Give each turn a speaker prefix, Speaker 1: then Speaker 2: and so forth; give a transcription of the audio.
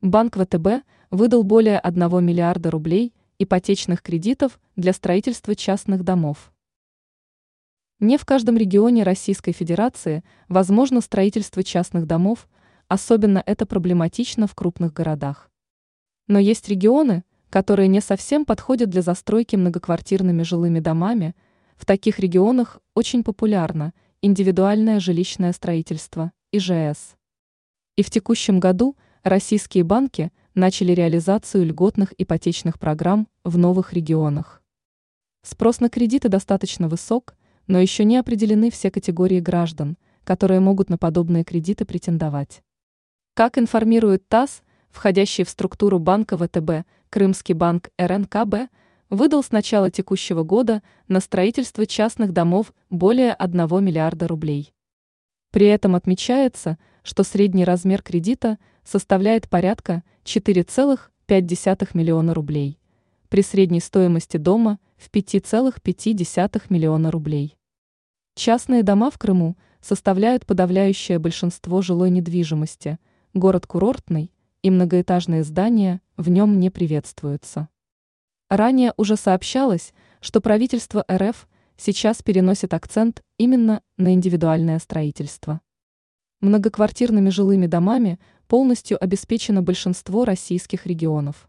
Speaker 1: Банк ВТБ выдал более 1 миллиарда рублей ипотечных кредитов для строительства частных домов. Не в каждом регионе Российской Федерации возможно строительство частных домов, особенно это проблематично в крупных городах. Но есть регионы, которые не совсем подходят для застройки многоквартирными жилыми домами. В таких регионах очень популярно индивидуальное жилищное строительство, ИЖС. И в текущем году российские банки начали реализацию льготных ипотечных программ в новых регионах. Спрос на кредиты достаточно высок, но еще не определены все категории граждан, которые могут на подобные кредиты претендовать. Как информирует ТАСС, входящий в структуру банка ВТБ, Крымский банк РНКБ выдал с начала текущего года на строительство частных домов более 1 миллиарда рублей. При этом отмечается, что средний размер кредита составляет порядка 4,5 миллиона рублей, при средней стоимости дома в 5,5 миллиона рублей. Частные дома в Крыму составляют подавляющее большинство жилой недвижимости, город курортный и многоэтажные здания в нем не приветствуются. Ранее уже сообщалось, что правительство РФ сейчас переносит акцент именно на индивидуальное строительство. Многоквартирными жилыми домами полностью обеспечено большинство российских регионов.